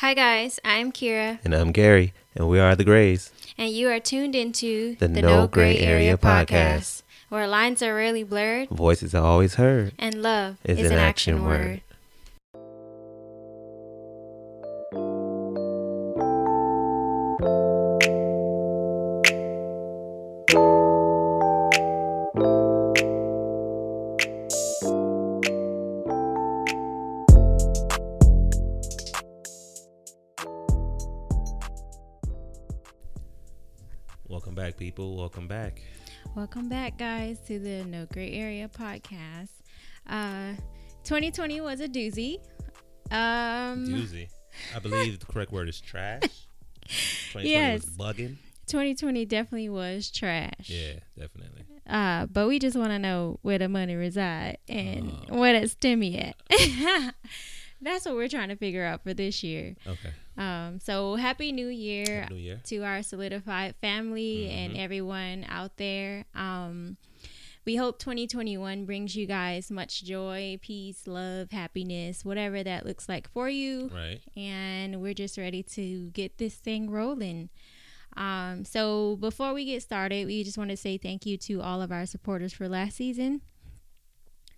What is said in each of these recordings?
Hi, guys. I'm Kira. And I'm Gary, and we are the Grays. And you are tuned into the, the No, Gray, Gray Area, Area podcast, podcast, where lines are rarely blurred, voices are always heard, and love is, is an, an, action, action word. word. Welcome back, guys, to the No Gray Area podcast. Uh, 2020 was a doozy. Um, doozy. I believe the correct word is trash. 2020 yes. was bugging. 2020 definitely was trash. Yeah, definitely. Uh, but we just want to know where the money reside and uh, where that stimmy at. That's what we're trying to figure out for this year. Okay. Um, so happy new year, happy new year. to our solidified family mm-hmm. and everyone out there. Um, we hope 2021 brings you guys much joy, peace, love, happiness, whatever that looks like for you. Right. And we're just ready to get this thing rolling. Um, so before we get started, we just want to say thank you to all of our supporters for last season.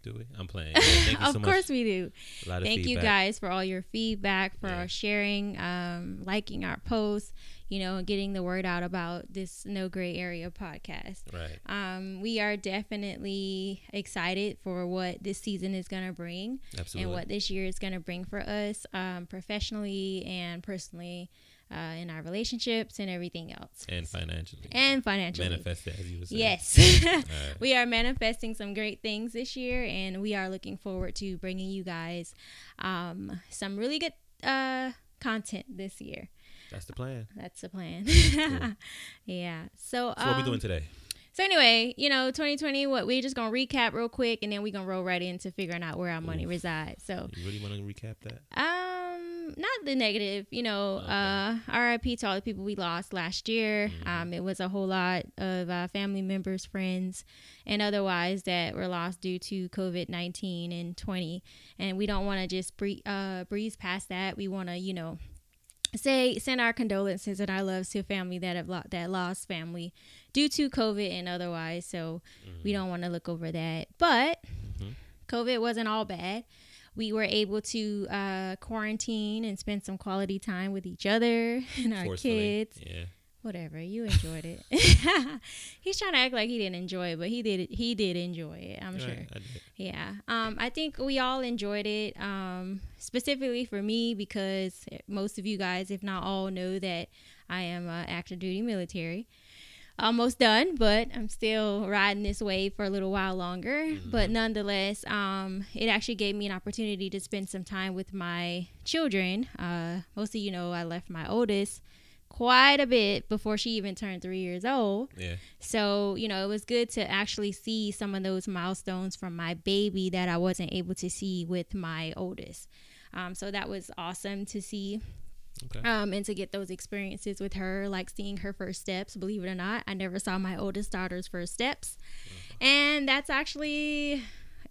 Do we? I'm playing. Yeah, of so course we do. Thank feedback. you guys for all your feedback, for yeah. sharing, um, liking our posts, you know, getting the word out about this No Gray Area podcast. Right. Um, we are definitely excited for what this season is going to bring Absolutely. and what this year is going to bring for us um, professionally and personally uh, in our relationships and everything else. And financially. And financially. Manifest it, as you would say. Yes. right. We are manifesting some great things this year, and we are looking forward to bringing you guys um, some really good uh, content this year. That's the plan. That's the plan. cool. Yeah. So, so what are we doing um, today? So anyway, you know, 2020, what we're just gonna recap real quick, and then we're gonna roll right into figuring out where our money resides. So you really want to recap that? Um, not the negative. You know, okay. uh, RIP to all the people we lost last year. Mm-hmm. Um, it was a whole lot of uh, family members, friends, and otherwise that were lost due to COVID 19 and 20. And we don't want to just bree- uh, breeze past that. We want to, you know, say send our condolences and our loves to family that have lo- that lost family due to COVID and otherwise. So mm-hmm. we don't want to look over that. But mm-hmm. COVID wasn't all bad. We were able to uh, quarantine and spend some quality time with each other and our kids. Yeah. Whatever you enjoyed it. He's trying to act like he didn't enjoy it but he did he did enjoy it i'm right, sure. Yeah um i think we all enjoyed it um specifically for me because most of you guys if not all know that i am uh, active duty military almost done but i'm still riding this wave for a little while longer mm-hmm. but nonetheless um it actually gave me an opportunity to spend some time with my children uh most of you know i left my oldest quite a bit before she even turned three years old. Yeah. So, you know, it was good to actually see some of those milestones from my baby that I wasn't able to see with my oldest. Um, so that was awesome to see. Okay. Um, and to get those experiences with her, like seeing her first steps. Believe it or not, I never saw my oldest daughter's first steps. Mm-hmm. And that's actually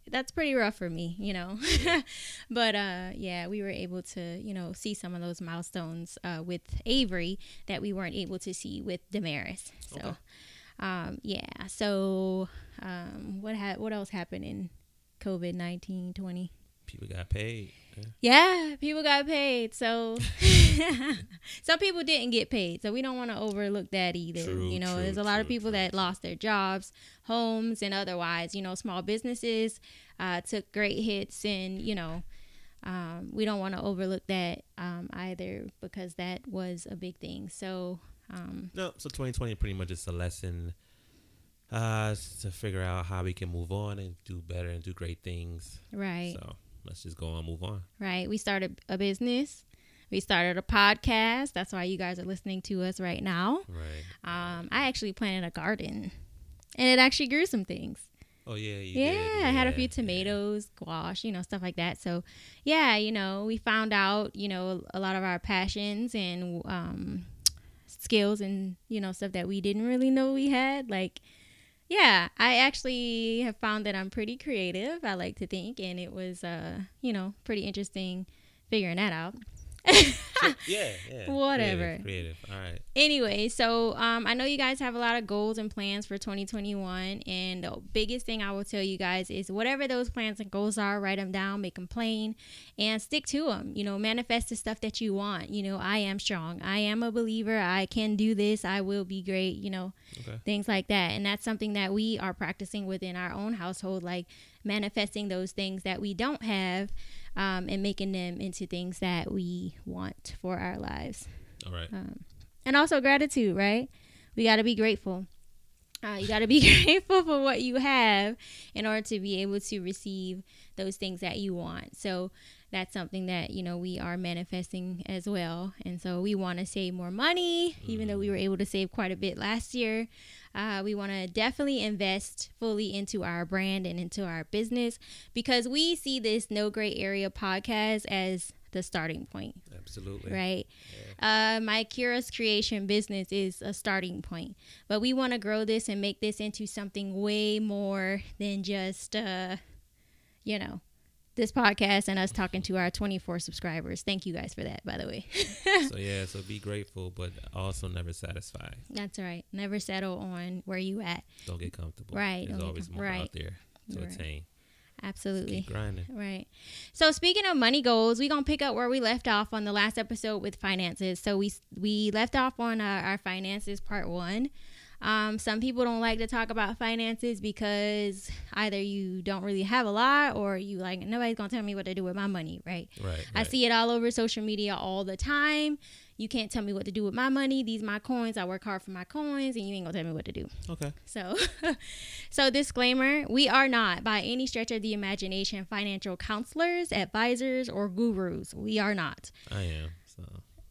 that's pretty rough for me, you know. but uh, yeah, we were able to, you know, see some of those milestones uh, with Avery that we weren't able to see with Damaris. So, okay. um, yeah. So, um, what ha- what else happened in COVID 19 20? People got paid. Yeah. people got paid. So some people didn't get paid. So we don't want to overlook that either. True, you know, true, there's a lot true, of people that lost their jobs, homes, and otherwise. You know, small businesses uh, took great hits, and you know. Um, we don't want to overlook that um, either because that was a big thing. So, um, no, so 2020 pretty much is a lesson uh, to figure out how we can move on and do better and do great things. Right. So let's just go on, move on. Right. We started a business. We started a podcast. That's why you guys are listening to us right now. Right. Um, I actually planted a garden, and it actually grew some things. Oh yeah, yeah, yeah, I had a few tomatoes, squash, you know, stuff like that. So, yeah, you know, we found out, you know, a lot of our passions and um, skills and you know stuff that we didn't really know we had, like yeah, I actually have found that I'm pretty creative. I like to think, and it was, uh, you know, pretty interesting figuring that out. yeah, yeah. Whatever. Creative, creative. All right. Anyway, so um, I know you guys have a lot of goals and plans for 2021, and the biggest thing I will tell you guys is whatever those plans and goals are, write them down, make them plain, and stick to them. You know, manifest the stuff that you want. You know, I am strong. I am a believer. I can do this. I will be great. You know, okay. things like that, and that's something that we are practicing within our own household, like manifesting those things that we don't have um, and making them into things that we want for our lives. All right. Um, and also gratitude, right? We got to be grateful. Uh, you got to be grateful for what you have in order to be able to receive those things that you want. So that's something that you know we are manifesting as well. And so we want to save more money, even though we were able to save quite a bit last year. Uh, we want to definitely invest fully into our brand and into our business because we see this No Gray Area podcast as the starting point. Absolutely. Right. Yeah. Uh, my Kira's Creation business is a starting point, but we want to grow this and make this into something way more than just, uh, you know, this podcast and us talking to our 24 subscribers. Thank you guys for that, by the way. so yeah, so be grateful, but also never satisfied. That's right. Never settle on where you at. Don't get comfortable. Right. There's always com- more right. out there to right. attain. Absolutely. grinding. Right. So speaking of money goals, we're gonna pick up where we left off on the last episode with finances. So we we left off on uh, our finances part one. Um, some people don't like to talk about finances because either you don't really have a lot or you like nobody's gonna tell me what to do with my money, right? Right. I right. see it all over social media all the time. You can't tell me what to do with my money. These my coins. I work hard for my coins, and you ain't gonna tell me what to do. Okay. So, so disclaimer: we are not, by any stretch of the imagination, financial counselors, advisors, or gurus. We are not. I am. So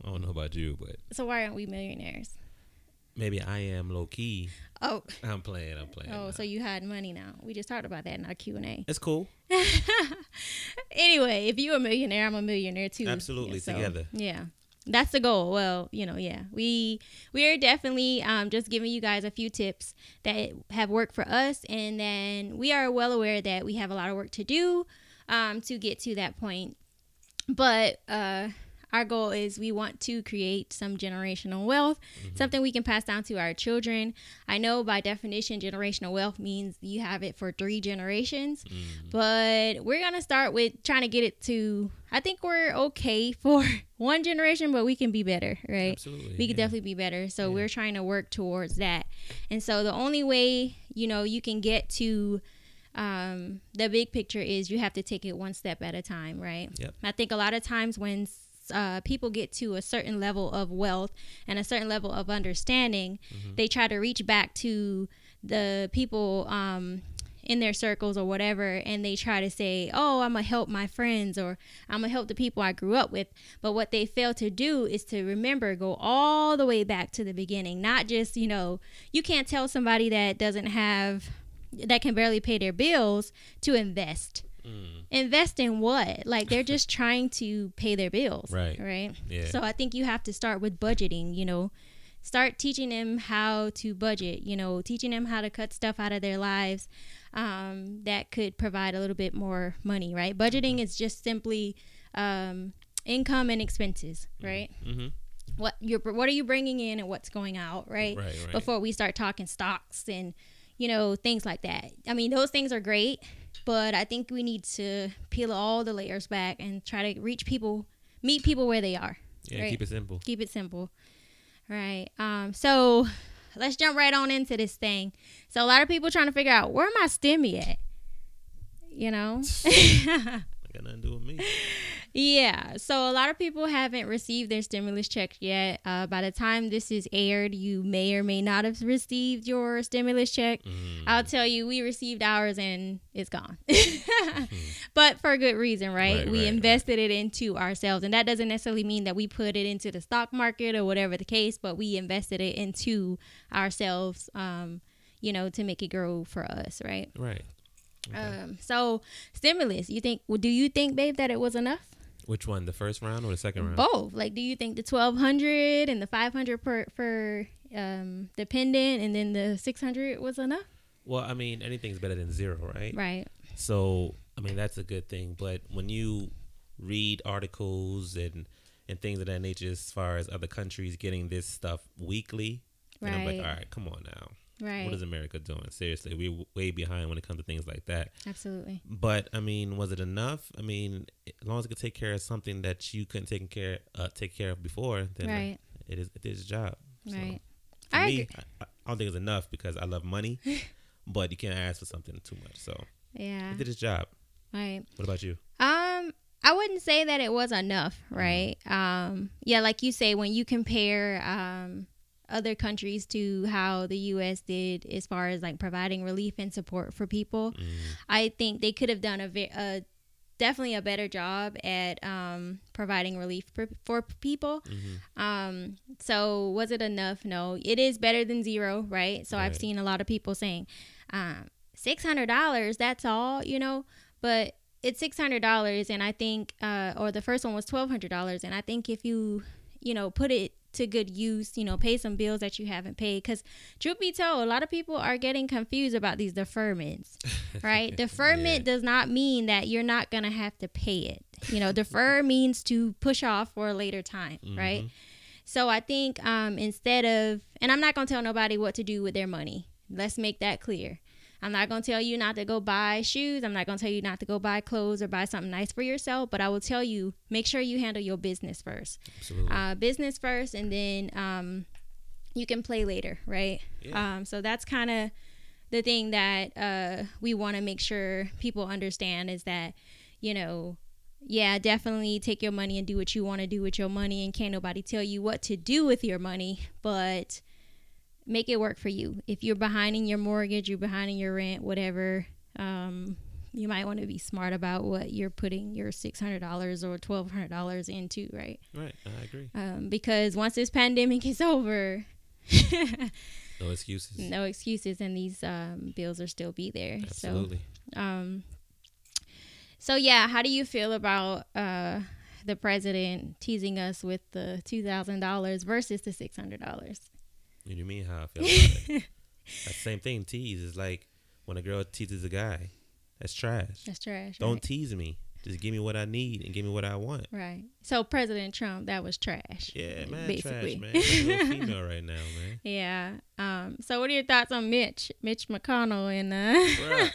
I don't know about you, but so why aren't we millionaires? Maybe I am low key. Oh, I'm playing. I'm playing. Oh, now. so you had money now. We just talked about that in our Q and A. It's cool. anyway, if you're a millionaire, I'm a millionaire too. Absolutely, yeah, so, together. Yeah, that's the goal. Well, you know, yeah, we we are definitely um, just giving you guys a few tips that have worked for us, and then we are well aware that we have a lot of work to do um, to get to that point. But uh, our goal is we want to create some generational wealth, mm-hmm. something we can pass down to our children. I know by definition, generational wealth means you have it for three generations, mm-hmm. but we're going to start with trying to get it to, I think we're okay for one generation, but we can be better, right? Absolutely. We could yeah. definitely be better. So yeah. we're trying to work towards that. And so the only way, you know, you can get to, um, the big picture is you have to take it one step at a time, right? Yep. I think a lot of times when uh, people get to a certain level of wealth and a certain level of understanding, mm-hmm. they try to reach back to the people um, in their circles or whatever, and they try to say, "Oh, I'm gonna help my friends," or "I'm gonna help the people I grew up with." But what they fail to do is to remember, go all the way back to the beginning. Not just, you know, you can't tell somebody that doesn't have that can barely pay their bills to invest Mm. Invest in what? Like they're just trying to pay their bills. Right. Right. Yeah. So I think you have to start with budgeting, you know. Start teaching them how to budget, you know, teaching them how to cut stuff out of their lives um, that could provide a little bit more money, right? Budgeting mm-hmm. is just simply um, income and expenses, mm-hmm. right? Mm-hmm. What you're, what are you bringing in and what's going out, right? Right, right? Before we start talking stocks and you know things like that. I mean, those things are great, but I think we need to peel all the layers back and try to reach people, meet people where they are. Yeah, right? keep it simple. Keep it simple. Right. Um. So let's jump right on into this thing. So a lot of people trying to figure out where my stimmy at. You know. got nothing to do with me. Yeah. So a lot of people haven't received their stimulus check yet. Uh, by the time this is aired, you may or may not have received your stimulus check. Mm. I'll tell you, we received ours and it's gone. mm. But for a good reason, right? right we right, invested right. it into ourselves. And that doesn't necessarily mean that we put it into the stock market or whatever the case, but we invested it into ourselves, um, you know, to make it grow for us, right? Right. Okay. Um, so stimulus, you think? Well, do you think, babe, that it was enough? Which one, the first round or the second round? Both. Like, do you think the twelve hundred and the five hundred per for um, dependent, and then the six hundred was enough? Well, I mean, anything's better than zero, right? Right. So, I mean, that's a good thing. But when you read articles and and things of that nature as far as other countries getting this stuff weekly. Right. And I'm like, all right, come on now. Right. What is America doing? Seriously, we're way behind when it comes to things like that. Absolutely. But I mean, was it enough? I mean, as long as it could take care of something that you couldn't take care uh, take care of before, then right. it is it is a job. Right. So for I me, I, I, don't think it's enough because I love money, but you can't ask for something too much. So yeah, it did its job. Right. What about you? Um, I wouldn't say that it was enough, mm-hmm. right? Mm-hmm. Um, yeah, like you say, when you compare um other countries to how the U.S. did as far as like providing relief and support for people. Mm. I think they could have done a, a, definitely a better job at um, providing relief for, for people. Mm-hmm. Um, so was it enough? No, it is better than zero, right? So right. I've seen a lot of people saying um, six hundred dollars. That's all, you know, but it's six hundred dollars, and I think, uh, or the first one was twelve hundred dollars, and I think if you, you know, put it to good use, you know, pay some bills that you haven't paid. Because, truth be told, a lot of people are getting confused about these deferments, right? Deferment yeah. does not mean that you're not going to have to pay it. You know, defer means to push off for a later time, mm-hmm. right? So I think um, instead of, and I'm not going to tell nobody what to do with their money. Let's make that clear. I'm not going to tell you not to go buy shoes. I'm not going to tell you not to go buy clothes or buy something nice for yourself, but I will tell you make sure you handle your business first. Absolutely. Uh, business first, and then um, you can play later, right? Yeah. Um, so that's kind of the thing that uh, we want to make sure people understand is that, you know, yeah, definitely take your money and do what you want to do with your money, and can't nobody tell you what to do with your money, but make it work for you. If you're behind in your mortgage, you're behind in your rent, whatever, um, you might want to be smart about what you're putting your six hundred dollars or twelve hundred dollars into, right? Right, I agree. Um, because once this pandemic is over, no excuses. No excuses, and these um, bills will still be there. Absolutely. So, um, so yeah, how do you feel about uh, the president teasing us with the two thousand dollars versus the six hundred dollars? You mean how I feel about it? That same thing. Tease is like when a girl teases a guy. That's trash. That's trash. Don't right? tease me. Just give me what I need and give me what I want. Right. So President Trump, that was trash. Yeah, man, basically. trash, man. female right now, man. Yeah. Um. So, what are your thoughts on Mitch, Mitch McConnell, and uh?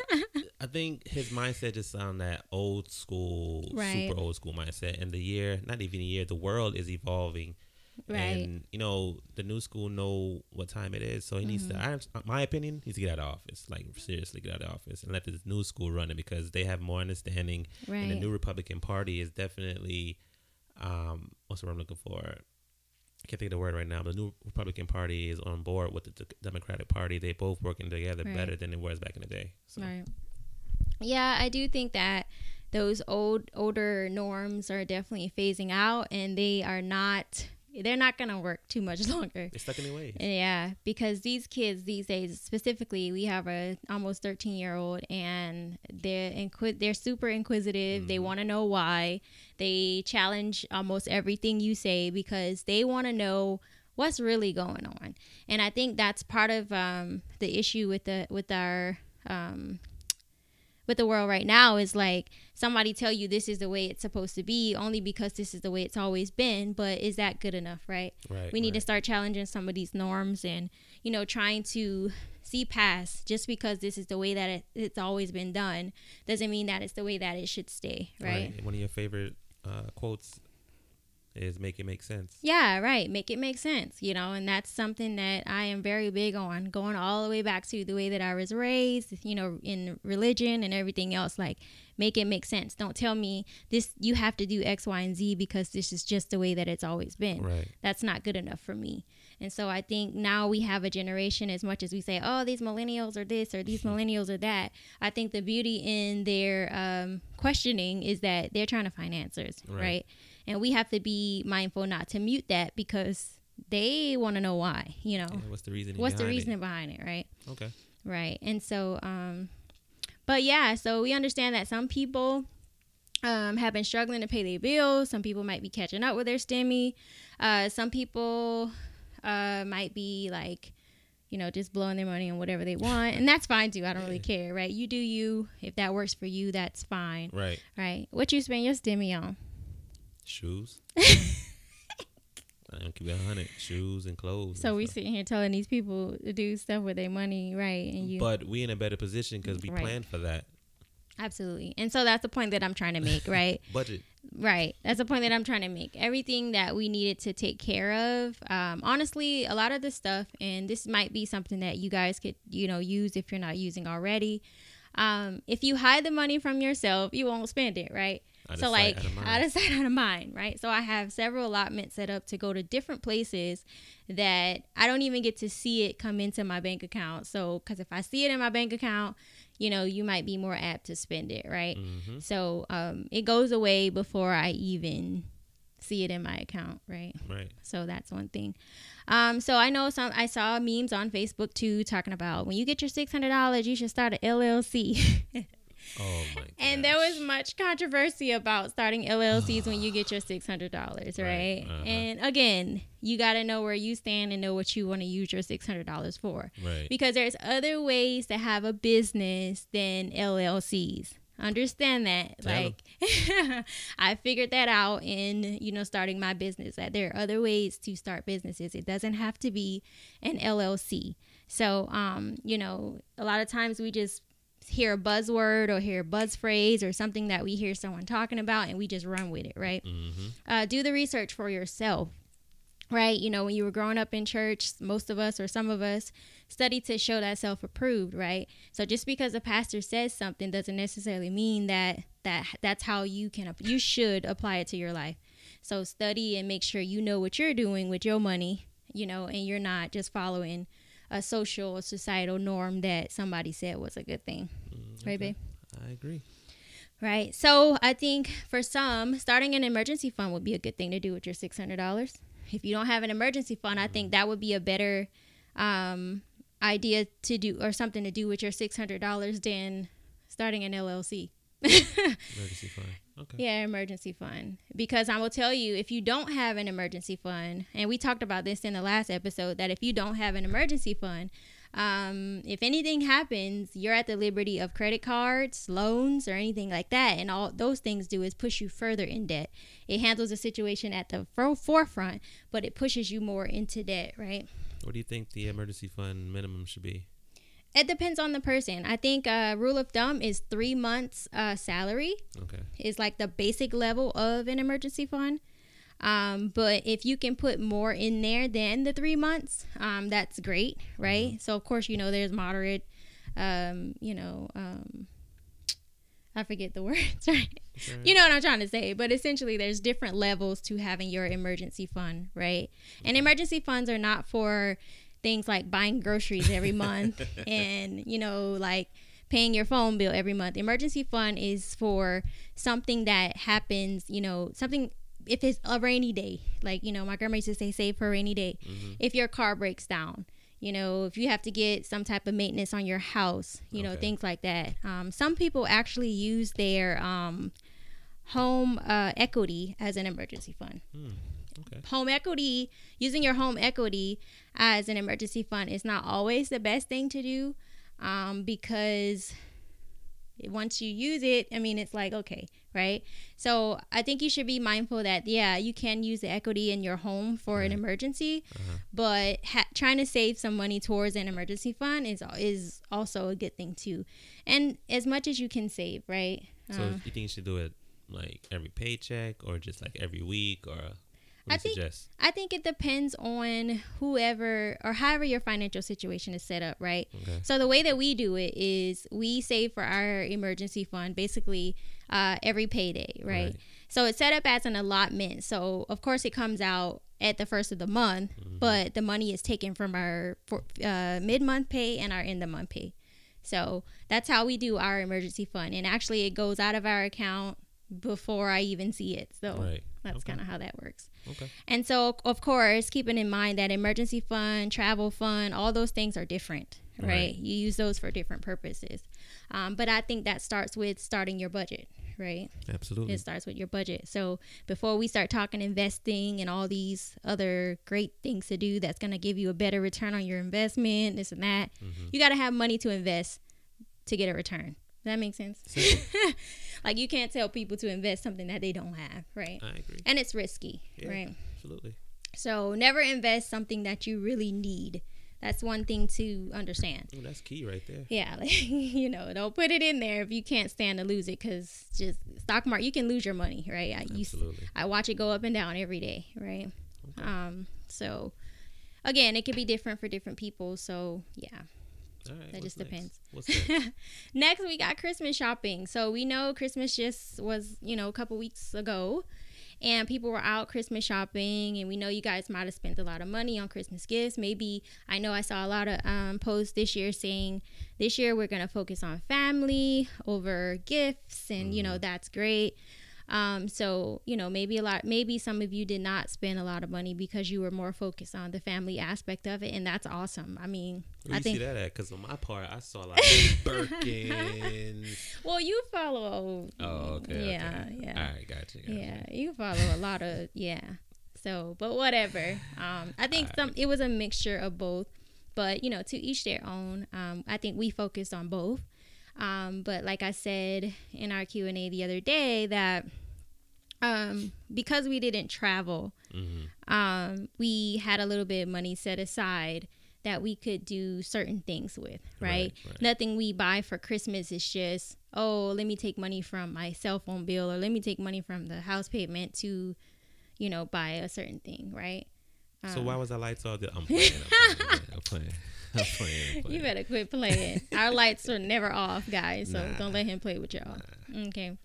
I think his mindset is on that old school, right. super old school mindset. And the year, not even a year, the world is evolving Right. And you know the new school know what time it is, so he mm-hmm. needs to. Mm-hmm. I, my opinion, he needs to get out of office. Like seriously, get out of office and let this new school run it because they have more understanding. Right. And the new Republican Party is definitely, um, what's the word I'm looking for? I can't think of the word right now. But The new Republican Party is on board with the Democratic Party. They both working together right. better than it was back in the day. So. Right. Yeah, I do think that those old older norms are definitely phasing out, and they are not they're not gonna work too much longer. They're stuck in their ways. Yeah, because these kids these days, specifically, we have a almost thirteen year old, and they're inqui- they're super inquisitive. Mm-hmm. They want to know why. They challenge almost everything you say because they want to know what's really going on. And I think that's part of um, the issue with the with our um, with the world right now is like somebody tell you this is the way it's supposed to be only because this is the way it's always been but is that good enough right, right we need right. to start challenging some of these norms and you know trying to see past just because this is the way that it, it's always been done doesn't mean that it's the way that it should stay right, right. one of your favorite uh, quotes is make it make sense. Yeah, right. Make it make sense, you know, and that's something that I am very big on, going all the way back to the way that I was raised, you know, in religion and everything else. Like, make it make sense. Don't tell me this, you have to do X, Y, and Z because this is just the way that it's always been. Right. That's not good enough for me. And so I think now we have a generation, as much as we say, oh, these millennials are this or these millennials are that, I think the beauty in their um, questioning is that they're trying to find answers, right? right? And we have to be mindful not to mute that because they want to know why you know? Yeah, what's the reason what's the reason behind it right? Okay. Right and so um but yeah so we understand that some people um, have been struggling to pay their bills. Some people might be catching up with their stimmy. Uh, some people uh, might be like you know just blowing their money on whatever they want. And that's fine too i don't really care right? You do you. If that works for you that's fine. Right. Right? What you spend your stimmy on Shoes. I don't keep it hundred shoes and clothes. So and we stuff. sitting here telling these people to do stuff with their money, right? And you, but we in a better position because we Right. planned for that absolutely. And so that's the point that I'm trying to make, right? budget. Right. That's the point that I'm trying to make. Everything that we needed to take care of, um, honestly, a lot of the stuff, and this might be something that you guys could, you know, use if you're not using already. Um, if you hide the money from yourself, you won't spend it, right? Out so sight, like out of out of sight, out of mind, right? So I have several allotments set up to go to different places that I don't even get to see it come into my bank account. So because if I see it in my bank account, you know, you might be more apt to spend it, right? Mm-hmm. So um, it goes away before I even see it in my account, right? Right. So that's one thing. Um, so I know some. I saw memes on Facebook too talking about when you get your six hundred dollars, you should start an LLC. Oh my. and there was much controversy about starting LLCs when you get your six hundred dollars, right? Right, uh-huh. And again, you got to know where you stand and know what you want to use your six hundred dollars for right. because there's other ways to have a business than LLCs. Understand that. Tell like I figured that out in, you know, starting my business that there are other ways to start businesses. It doesn't have to be an LLC. So, um, you know, a lot of times we just hear a buzzword or hear a buzz phrase or something that we hear someone talking about and we just run with it, right? Mm-hmm. uh, do the research for yourself right you know when you were growing up in church most of us or some of us study to show that self-approved right so just because a pastor says something doesn't necessarily mean that that that's how you can you should apply it to your life so study and make sure you know what you're doing with your money you know and you're not just following a social or societal norm that somebody said was a good thing right babe I agree. Right. So I think for some, starting an emergency fund would be a good thing to do with your six hundred dollars. If you don't have an emergency fund, I think that would be a better um, idea to do or something to do with your six hundred dollars than starting an LLC. Emergency fund. Okay. Yeah, emergency fund. Because I will tell you, if you don't have an emergency fund, and we talked about this in the last episode, that if you don't have an emergency fund, um, if anything happens, you're at the liberty of credit cards, loans, or anything like that. And all those things do is push you further in debt. It handles the situation at the fo- forefront, but it pushes you more into debt, right? What do you think the emergency fund minimum should be? It depends on the person. I think uh, rule of thumb is three months uh, salary. Okay. is like the basic level of an emergency fund. Um, but if you can put more in there than the three months, um, that's great, right? So of course, you know, there's moderate, um, you know, um, I forget the words, right? Okay. You know what I'm trying to say, but essentially, there's different levels to having your emergency fund, right? And emergency funds are not for things like buying groceries every month and, you know, like paying your phone bill every month. Emergency fund is for something that happens, you know, something if it's a rainy day, like, you know, my grandma used to say, save for a rainy day. Mm-hmm. If your car breaks down, you know, if you have to get some type of maintenance on your house, you know, things like that. Um, some people actually use their um, home uh, equity as an emergency fund. Hmm. Okay. Home equity, using your home equity as an emergency fund is not always the best thing to do um, because once you use it, I mean, it's like, okay, right? So I think you should be mindful that, yeah, you can use the equity in your home for an emergency, Uh-huh. but ha- trying to save some money towards an emergency fund is is also a good thing too. And as much as you can save, right? So Uh, you think you should do it like every paycheck or just like every week or I think- suggest? I think it depends on whoever or however your financial situation is set up, right? Okay. So the way that we do it is we save for our emergency fund basically uh, every payday, right? Right. So it's set up as an allotment. So of course it comes out at the first of the month, Mm-hmm. but the money is taken from our for, uh, mid-month pay and our end-of-month pay. So that's how we do our emergency fund, and actually it goes out of our account before I even see it. So Right. that's Okay. kind of how that works. Okay. And so, of course, keeping in mind that emergency fund, travel fund, all those things are different, right? Right. You use those for different purposes. Um, but I think that starts with starting your budget, right? Absolutely. It starts with your budget. So before we start talking investing and all these other great things to do that's going to give you a better return on your investment, this and that, Mhm. you got to have money to invest to get a return. That makes sense? Like you can't tell people to invest something that they don't have, right? I agree. And it's risky, Yeah. right? Absolutely. So never invest something that you really need. That's one thing to understand. That's key right there. Yeah, like, you know, don't put it in there if you can't stand to lose it, because just stock market, you can lose your money, right? I Absolutely. Used, I watch it go up and down every day, right? Okay. Um, so again, it can be different for different people. So yeah. Right, that just next? depends. Next? next, we got Christmas shopping. So we know Christmas just was, you know, a couple weeks ago and people were out Christmas shopping, and we know you guys might have spent a lot of money on Christmas gifts. Maybe I know I saw a lot of um, posts this year saying this year we're gonna focus on family over gifts, and mm-hmm. you know mm-hmm. that's great. Um, so you know, maybe a lot, maybe some of you did not spend a lot of money because you were more focused on the family aspect of it, and that's awesome. I mean, Where I think see that at because on my part, I saw like Birkin. well, you follow. Oh, okay. Yeah, okay. yeah. All right, gotcha, gotcha. Yeah, you follow a lot of yeah. So, but whatever. Um, I think some it was a mixture of both, but you know, to each their own. Um, I think we focused on both. Um, but like I said in our Q and A the other day, that um, because we didn't travel, mm-hmm. um, we had a little bit of money set aside that we could do certain things with. Right? right, right? Nothing we buy for Christmas is just oh, let me take money from my cell phone bill or let me take money from the house payment to, you know, buy a certain thing. Right. So why um, was the lights off? I'm playing. I'm playing. I'm playing. playing, You better quit playing. Our lights are never off, guys. So nah. don't let him play with y'all. Nah. Okay.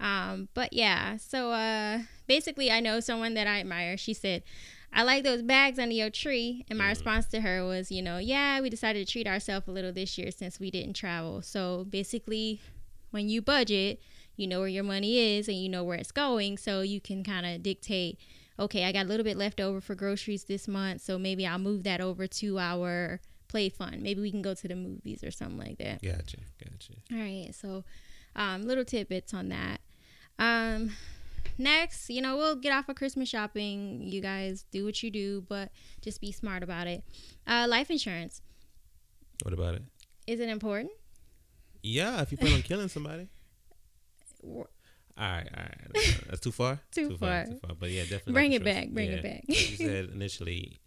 Um, but yeah, so uh basically I know someone that I admire. She said, I like those bags under your tree. And my mm response to her was, you know, yeah, we decided to treat ourselves a little this year since we didn't travel. So basically when you budget, you know where your money is and you know where it's going. So you can kind of dictate, okay, I got a little bit left over for groceries this month. So maybe I'll move that over to our play fun. Maybe we can go to the movies or something like that. Gotcha, gotcha. All right, so um, little tidbits on that. Um, next, you know, we'll get off of Christmas shopping. You guys do what you do, but just be smart about it. Uh, life insurance. What about it? Is it important? Yeah, if you plan on killing somebody. all right, all right. That's too far. too, too far. far. Too far. But yeah, definitely. Bring it back. Bring yeah. it back. like you said initially,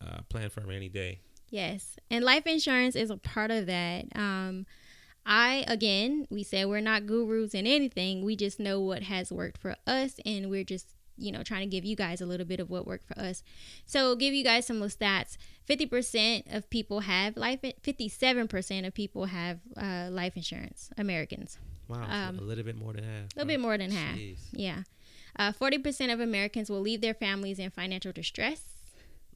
uh, plan for a rainy day. Yes. And life insurance is a part of that. Um, I, again, we said we're not gurus in anything. We just know what has worked for us, and we're just, you know, trying to give you guys a little bit of what worked for us. So, give you guys some stats 50% of people have life, 57% of people have uh, life insurance, Americans. Wow. Um, a little bit more than half. A little bit more than half. Jeez. Yeah. Uh, 40% of Americans will leave their families in financial distress.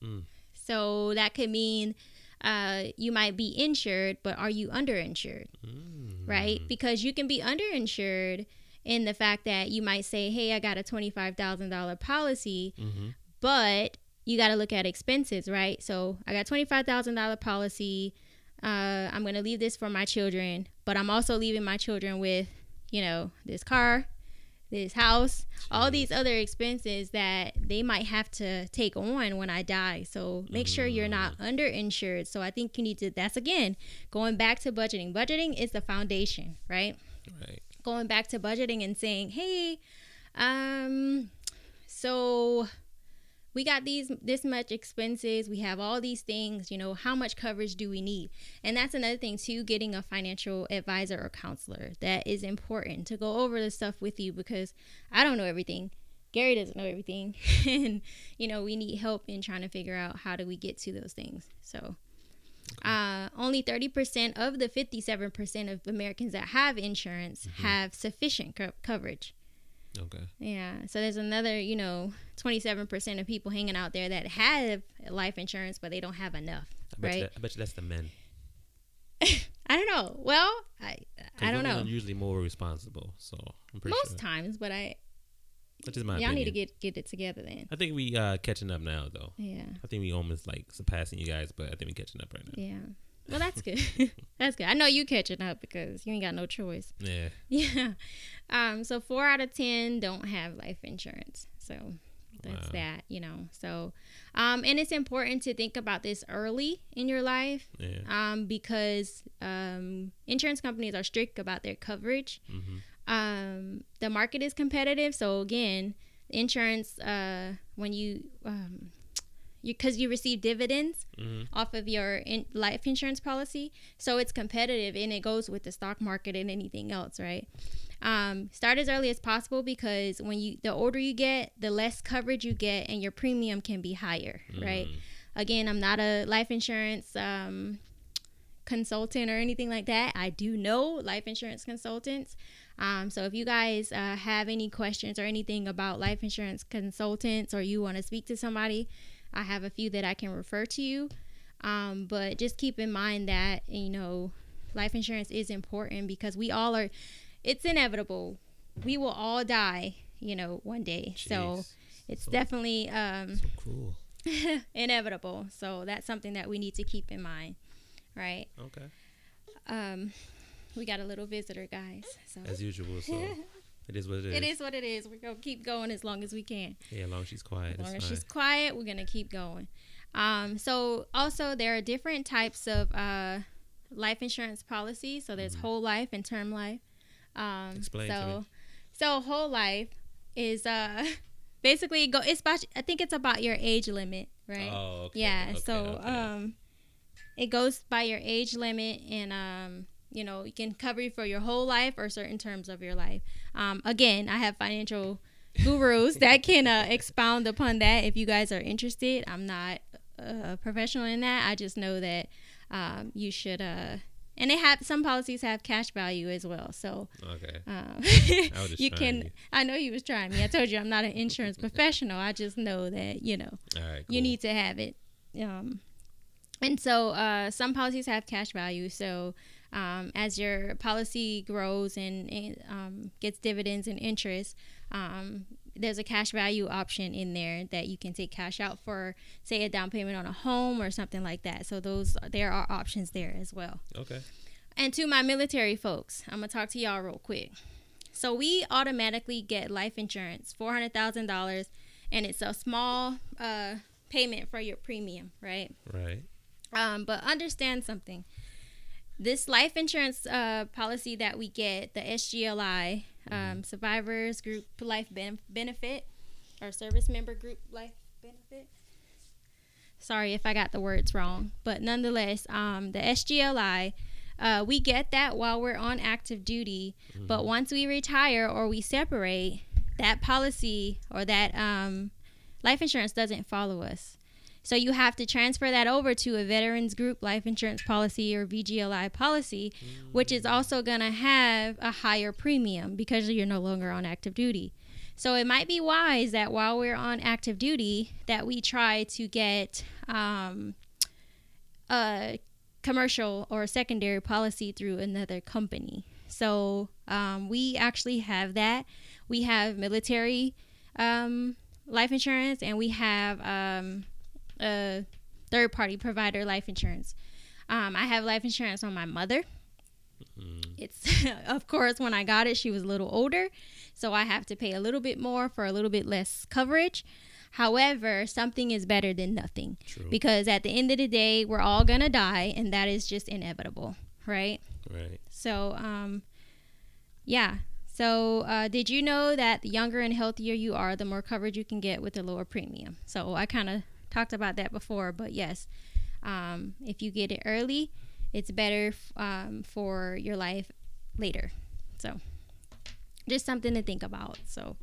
Mm. So that could mean uh, you might be insured, but are you underinsured? Mm. Right? Because you can be underinsured in the fact that you might say, hey, I got a $25,000 policy, mm-hmm. but you got to look at expenses, right? So I got $25,000 policy. Uh, I'm going to leave this for my children, but I'm also leaving my children with, you know, this car, this house, all these other expenses that they might have to take on when I die. So make sure you're not mm. underinsured. So I think you need to, that's again, going back to budgeting. Budgeting is the foundation, right? Right. Going back to budgeting and saying, hey, um, so we got these this much expenses we have all these things you know how much coverage do we need? And that's another thing too getting a financial advisor or counselor that is important to go over the stuff with you because i don't know everything. Gary doesn't know everything. And you know we need help in trying to figure out how do we get to those things. So uh, only 30% of the 57% of Americans that have insurance mm-hmm. have sufficient co- coverage. Okay. Yeah. So there's another, you know, 27% of people hanging out there that have life insurance, but they don't have enough. I bet right? You that, I bet you that's the men. I don't know. Well, I I don't know. Are usually more responsible, so I'm pretty most sure. times. But I. That's just my Y'all opinion. need to get get it together then. I think we uh catching up now though. Yeah. I think we almost like surpassing you guys, but I think we catching up right now. Yeah. Well, that's good. that's good. I know you catching up because you ain't got no choice. Yeah. Yeah. Um. So four out of ten don't have life insurance. So that's wow. that. You know. So, um, and it's important to think about this early in your life. Yeah. Um, because um, insurance companies are strict about their coverage. Mm-hmm. Um, the market is competitive. So again, insurance uh, when you um, because you, you, receive dividends mm-hmm. off of your in life insurance policy. So it's competitive and it goes with the stock market and anything else right? Um, start as early as possible because when you the older you get the less coverage you get and your premium can be higher mm-hmm. right again i'm not a life insurance um, consultant or anything like that. I do know life insurance consultants. Um, so if you guys uh, have any questions or anything about life insurance consultants or you want to speak to somebody, I have a few that I can refer to you. Um, but just keep in mind that, you know, life insurance is important because we all are, it's inevitable. We will all die, you know, one day. Jeez. So it's so, definitely um, so cool. inevitable. So that's something that we need to keep in mind, right? Okay. Um, we got a little visitor, guys. So. As usual. So it is what it is. It is what it is. We're gonna keep going as long as we can. Yeah, as long as she's quiet. As long as she's quiet, we're gonna keep going. Um, so also there are different types of uh, life insurance policies. So there's mm-hmm. whole life and term life. Um, Explain so, to me. So whole life is uh basically go. It's about. I think it's about your age limit, right? Oh, okay. Yeah. Okay, so okay. um, it goes by your age limit and um you know you can cover you for your whole life or certain terms of your life. Um, again i have financial gurus that can uh, expound upon that if you guys are interested. I'm not a professional in that. I just know that um, you should uh, and they have some policies have cash value as well. So okay. um, you can you. i know you was trying me. I told you i'm not an insurance professional. I just know that you know cool. you need to have it. Um, and so uh, some policies have cash value. So um, as your policy grows and, and um, gets dividends and interest, um, there's a cash value option in there that you can take cash out for, say, a down payment on a home or something like that. So those there are options there as well. Okay. And to my military folks, I'm gonna talk to y'all real quick. So we automatically get life insurance, four hundred thousand dollars, and it's a small uh, payment for your premium, right? Right. Um, but understand something this life insurance uh, policy that we get, the SGLI, um, mm-hmm. Survivors Group Life ben- Benefit, or Service Member Group Life Benefit. Sorry if I got the words wrong, but nonetheless, um, the SGLI, uh, we get that while we're on active duty, mm-hmm. but once we retire or we separate, that policy or that um, life insurance doesn't follow us. So you have to transfer that over to a veterans group life insurance policy or VGLI policy, mm. which is also going to have a higher premium because you're no longer on active duty. So it might be wise that while we're on active duty, that we try to get um, a commercial or secondary policy through another company. So um, we actually have that. We have military um, life insurance, and we have um, a third party provider life insurance. Um, I have life insurance on my mother. Mm-hmm. It's of course when I got it, she was a little older, so I have to pay a little bit more for a little bit less coverage. However, something is better than nothing True. because at the end of the day, we're all gonna die, and that is just inevitable, right? Right. So, um, yeah. So, uh, did you know that the younger and healthier you are, the more coverage you can get with a lower premium? So, I kind of talked about that before, but yes, um, if you get it early, it's better um, for your life later. So, just something to think about. So,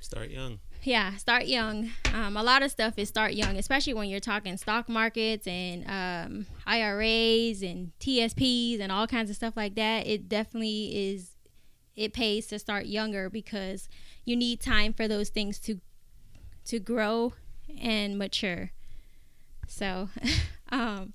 start young. Yeah, start young. Um, a lot of stuff is start young, especially when you're talking stock markets and um, IRAs and TSPs and all kinds of stuff like that. It definitely is. It pays to start younger because you need time for those things to to grow and mature. So, um,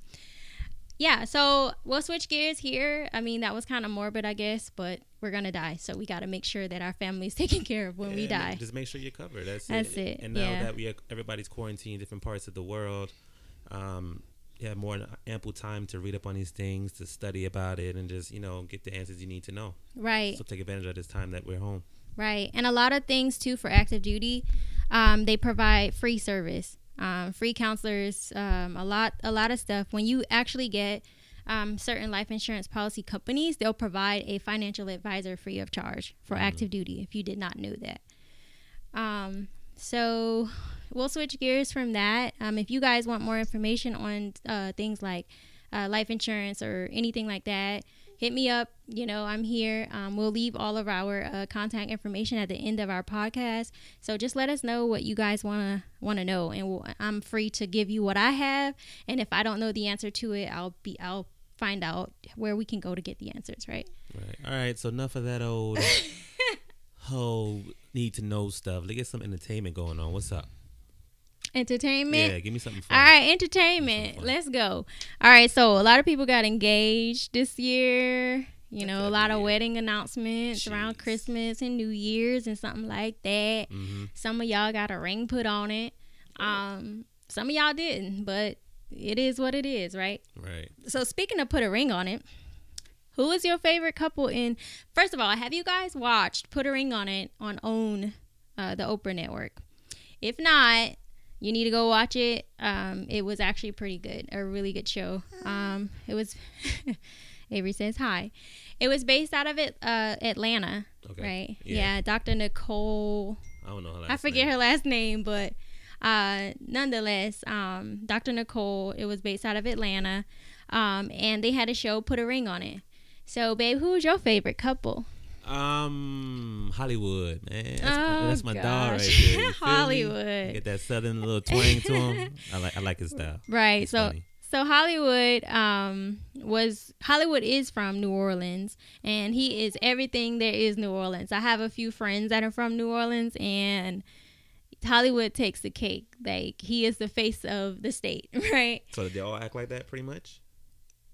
yeah, so we'll switch gears here. I mean, that was kind of morbid, I guess, but we're gonna die, so we got to make sure that our family's taken care of when yeah, we die. Just make sure you're covered. That's, That's it. it. And now yeah. that we have, everybody's quarantined different parts of the world, um, you have more ample time to read up on these things, to study about it, and just you know get the answers you need to know. Right. So take advantage of this time that we're home. Right, and a lot of things too for active duty. Um, they provide free service, um, free counselors, um, a lot, a lot of stuff. When you actually get um, certain life insurance policy companies, they'll provide a financial advisor free of charge for mm active duty. If you did not know that, um, so we'll switch gears from that. Um, if you guys want more information on uh, things like uh, life insurance or anything like that, hit me up. You know, I'm here. Um, we'll leave all of our uh, contact information at the end of our podcast. So just let us know what you guys wanna wanna know, and we'll, I'm free to give you what I have. And if I don't know the answer to it, I'll be I'll find out where we can go to get the answers. Right. Right. All right. So enough of that old whole need to know stuff. Let's get some entertainment going on. What's up? Entertainment. Yeah, give me something fun. All right, entertainment. Let's go. All right, so a lot of people got engaged this year. You know, a lot of wedding announcements Jeez. around Christmas and New Year's and something like that. Mm-hmm. Some of y'all got a ring put on it. Um, some of y'all didn't, but it is what it is, right? Right. So speaking of put a ring on it, who is your favorite couple in? First of all, have you guys watched Put a Ring on It on OWN, uh, the Oprah Network? If not, you need to go watch it. Um, it was actually pretty good, a really good show. Um, it was. Avery says hi. It was based out of it, uh, Atlanta, okay. right? Yeah. yeah. Dr. Nicole. I don't know her I forget name. her last name, but uh, nonetheless, um, Dr. Nicole. It was based out of Atlanta, um, and they had a show. Put a ring on it. So, babe, who was your favorite couple? Um, Hollywood, man. That's, oh, that's my gosh. dog right there. Hollywood. Get that southern little twang to him. I like I like his style. Right. He's so funny. so Hollywood um was Hollywood is from New Orleans and he is everything there is New Orleans. I have a few friends that are from New Orleans and Hollywood takes the cake. Like he is the face of the state, right? So they all act like that pretty much?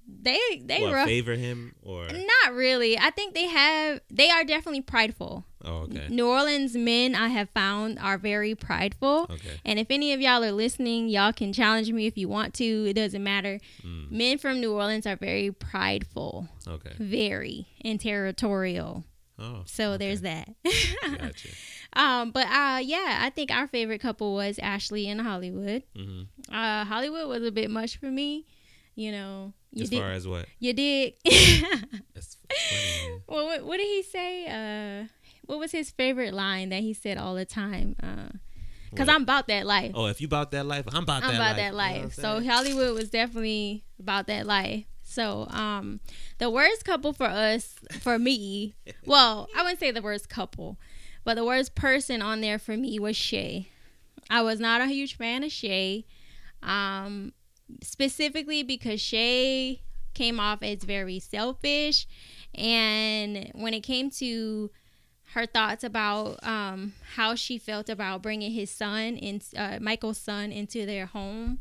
They they what, rough. favor him or not really. I think they have they are definitely prideful. Oh, okay. New Orleans men I have found are very prideful. Okay. And if any of y'all are listening, y'all can challenge me if you want to. It doesn't matter. Mm. Men from New Orleans are very prideful. Okay. Very and territorial. Oh. So okay. there's that. gotcha. Um, but uh, yeah, I think our favorite couple was Ashley and Hollywood. Mm-hmm. Uh, Hollywood was a bit much for me. You know, you as did, far as what? You did. That's funny. Well, what, what, did he say? Uh, what was his favorite line that he said all the time? Uh, Cause I'm about that life. Oh, if you about that life, I'm about I'm that about life. that life. You know so Hollywood was definitely about that life. So, um, the worst couple for us, for me, well, I wouldn't say the worst couple, but the worst person on there for me was Shay. I was not a huge fan of Shay. Um, specifically because Shay came off as very selfish. And when it came to her thoughts about um, how she felt about bringing his son and uh, Michael's son into their home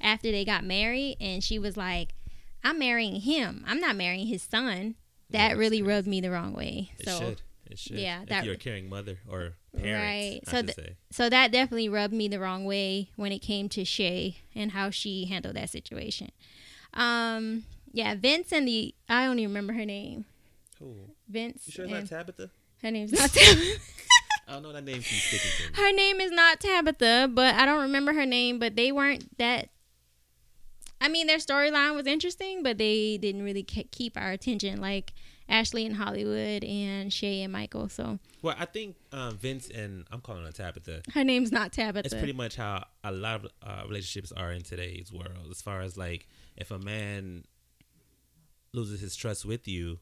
after they got married, and she was like, "I'm marrying him. I'm not marrying his son." That yeah, really rubbed me the wrong way. It so should. It should. Yeah, if that, you're a caring mother or parent, right. so th- so that definitely rubbed me the wrong way when it came to Shay and how she handled that situation. Um, yeah, Vince and the I don't even remember her name. Who? Vince. You sure it's not Tabitha? Her name's not Tabitha. I don't know that name keeps sticking to me. Her name is not Tabitha, but I don't remember her name. But they weren't that. I mean, their storyline was interesting, but they didn't really keep our attention like Ashley and Hollywood and Shay and Michael. So well, I think um, Vince and I'm calling her Tabitha. Her name's not Tabitha. It's pretty much how a lot of uh, relationships are in today's world. As far as like, if a man loses his trust with you,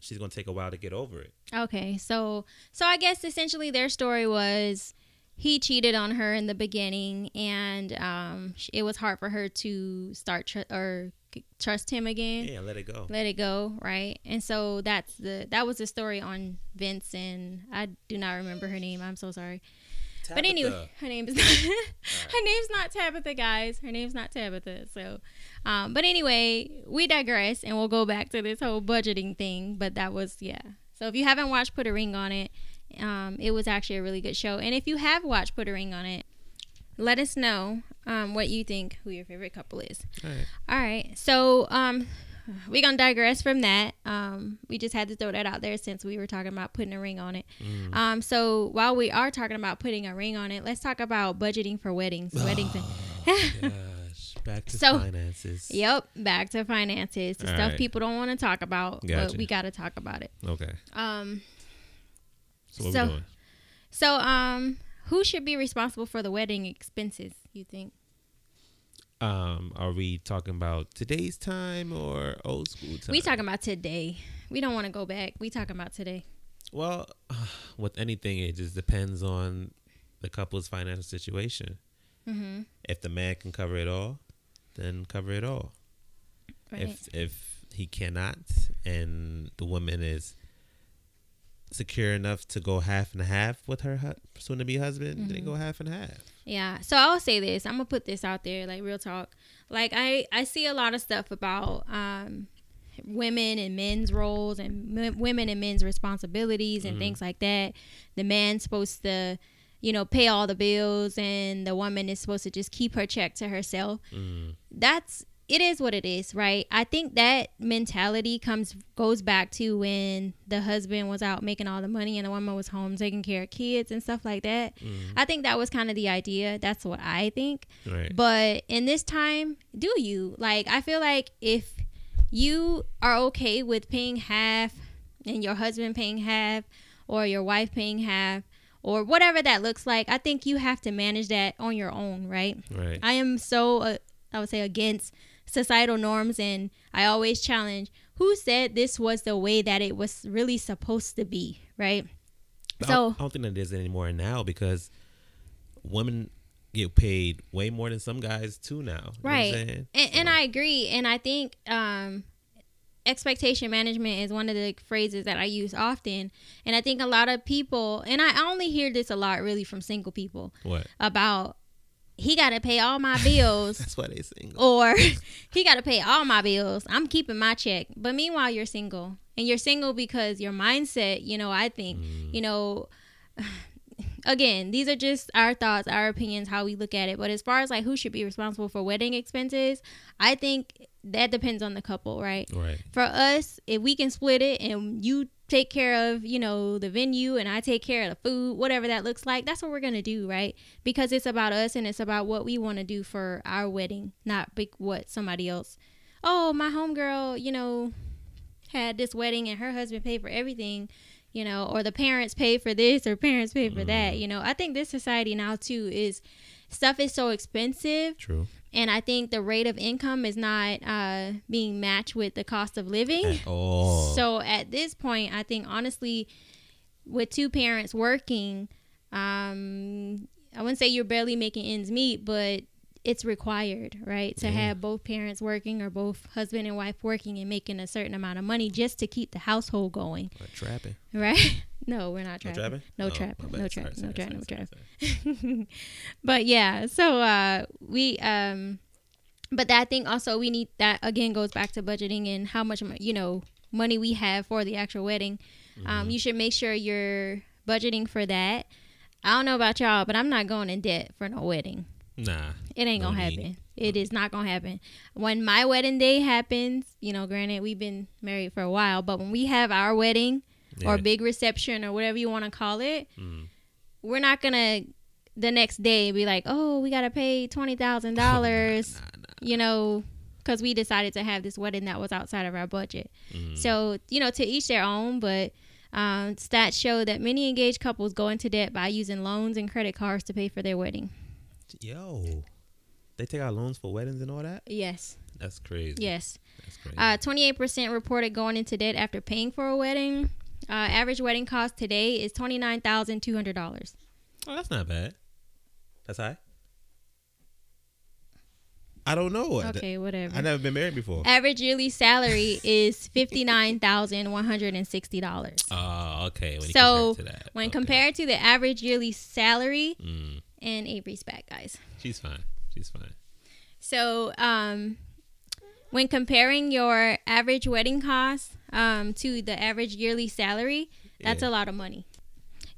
she's gonna take a while to get over it. Okay, so so I guess essentially their story was he cheated on her in the beginning, and um, it was hard for her to start tr- or trust him again. Yeah, let it go. Let it go, right? And so that's the that was the story on Vince and I do not remember her name. I'm so sorry. Tabitha. But anyway, her name is not, right. her name's not Tabitha, guys. Her name's not Tabitha. So, um, but anyway, we digress, and we'll go back to this whole budgeting thing. But that was yeah. So if you haven't watched Put a Ring on It, um, it was actually a really good show. And if you have watched Put a Ring on It, let us know um, what you think who your favorite couple is. All right. All right. So um, we're gonna digress from that. Um, we just had to throw that out there since we were talking about putting a ring on it. Mm. Um, so while we are talking about putting a ring on it, let's talk about budgeting for weddings. Oh, weddings. gosh. Back to so, finances. Yep, back to finances. The All stuff right. people don't want to talk about, gotcha. but we got to talk about it. Okay. Um. So what so, So um who should be responsible for the wedding expenses? You think? Um, are we talking about today's time or old school time? We talking about today. We don't want to go back. We talking about today. Well, with anything, it just depends on the couple's financial situation. Mm-hmm. If the man can cover it all, then cover it all. Right. If if he cannot, and the woman is secure enough to go half and half with her hu- soon to be husband, mm-hmm. they go half and half. Yeah. So I'll say this. I'm gonna put this out there, like real talk. Like I I see a lot of stuff about um women and men's roles and m- women and men's responsibilities and mm-hmm. things like that. The man's supposed to you know, pay all the bills and the woman is supposed to just keep her check to herself. Mm. That's it is what it is, right? I think that mentality comes goes back to when the husband was out making all the money and the woman was home taking care of kids and stuff like that. Mm. I think that was kind of the idea. That's what I think. Right. But in this time, do you? Like I feel like if you are okay with paying half and your husband paying half or your wife paying half, or whatever that looks like, I think you have to manage that on your own, right? Right. I am so uh, I would say against societal norms and I always challenge who said this was the way that it was really supposed to be, right? But so I don't think that that is anymore now because women get paid way more than some guys too now. right. And, so. and I agree. And I think um expectation management is one of the phrases that I use often. And I think a lot of people, and I only hear this a lot really from single people. What? About he got to pay all my bills. That's why they single. Or he got to pay all my bills. I'm keeping my check. But meanwhile, you're single. And you're single because your mindset, you know, I think, mm. you know, again, these are just our thoughts, our opinions, how we look at it. But as far as like who should be responsible for wedding expenses, I think that depends on the couple, right? Right. For us, if we can split it and you take care of, you know, the venue and I take care of the food, whatever that looks like, that's what we're going to do, right? Because it's about us and it's about what we want to do for our wedding, not big what somebody else. Oh, my homegirl, you know, had this wedding and her husband paid for everything, you know, or the parents paid for this or parents paid for mm. that, you know. I think this society now too is stuff is so expensive. True and I think the rate of income is not uh, being matched with the cost of living. Oh. So at this point, I think honestly, with two parents working, um, I wouldn't say you're barely making ends meet, but it's required, right, to yeah. have both parents working or both husband and wife working and making a certain amount of money just to keep the household going. Like trapping. Right? No, we're not trapping. No, trapping? No, trap. No trap. No trap. No trap. but yeah, so uh, we um, but that thing also we need that again goes back to budgeting and how much you know money we have for the actual wedding. Um, mm-hmm. Um, you should make sure you're budgeting for that. I don't know about y'all, but I'm not going in debt for no wedding. Nah. It ain't no gonna need. happen. It is not gonna happen. When my wedding day happens, you know, granted we've been married for a while, but when we have our wedding yeah. or big reception or whatever you want to call it, mm. we're not gonna the next day be like, oh, we gotta pay twenty thousand oh, dollars, nah, nah, you know, because we decided to have this wedding that was outside of our budget. Mm. So you know, to each their own, but. Um, stats show that many engaged couples go into debt by using loans and credit cards to pay for their wedding. Yo, they take out loans for weddings and all that. Yes. That's crazy. Yes. That's crazy. Uh, twenty-eight percent reported going into debt after paying for a wedding. Uh, average wedding cost today is twenty-nine thousand two hundred dollars. Oh, that's not bad. That's high. I don't know. Okay, whatever. I've never been married before. Average yearly salary is fifty nine thousand one hundred and sixty dollars. Oh, okay. When so when okay. compared to the average yearly salary, mm and Avery's back, guys. She's fine. She's fine. So, um, when comparing your average wedding cost um, to the average yearly salary, that's yeah. a lot of money.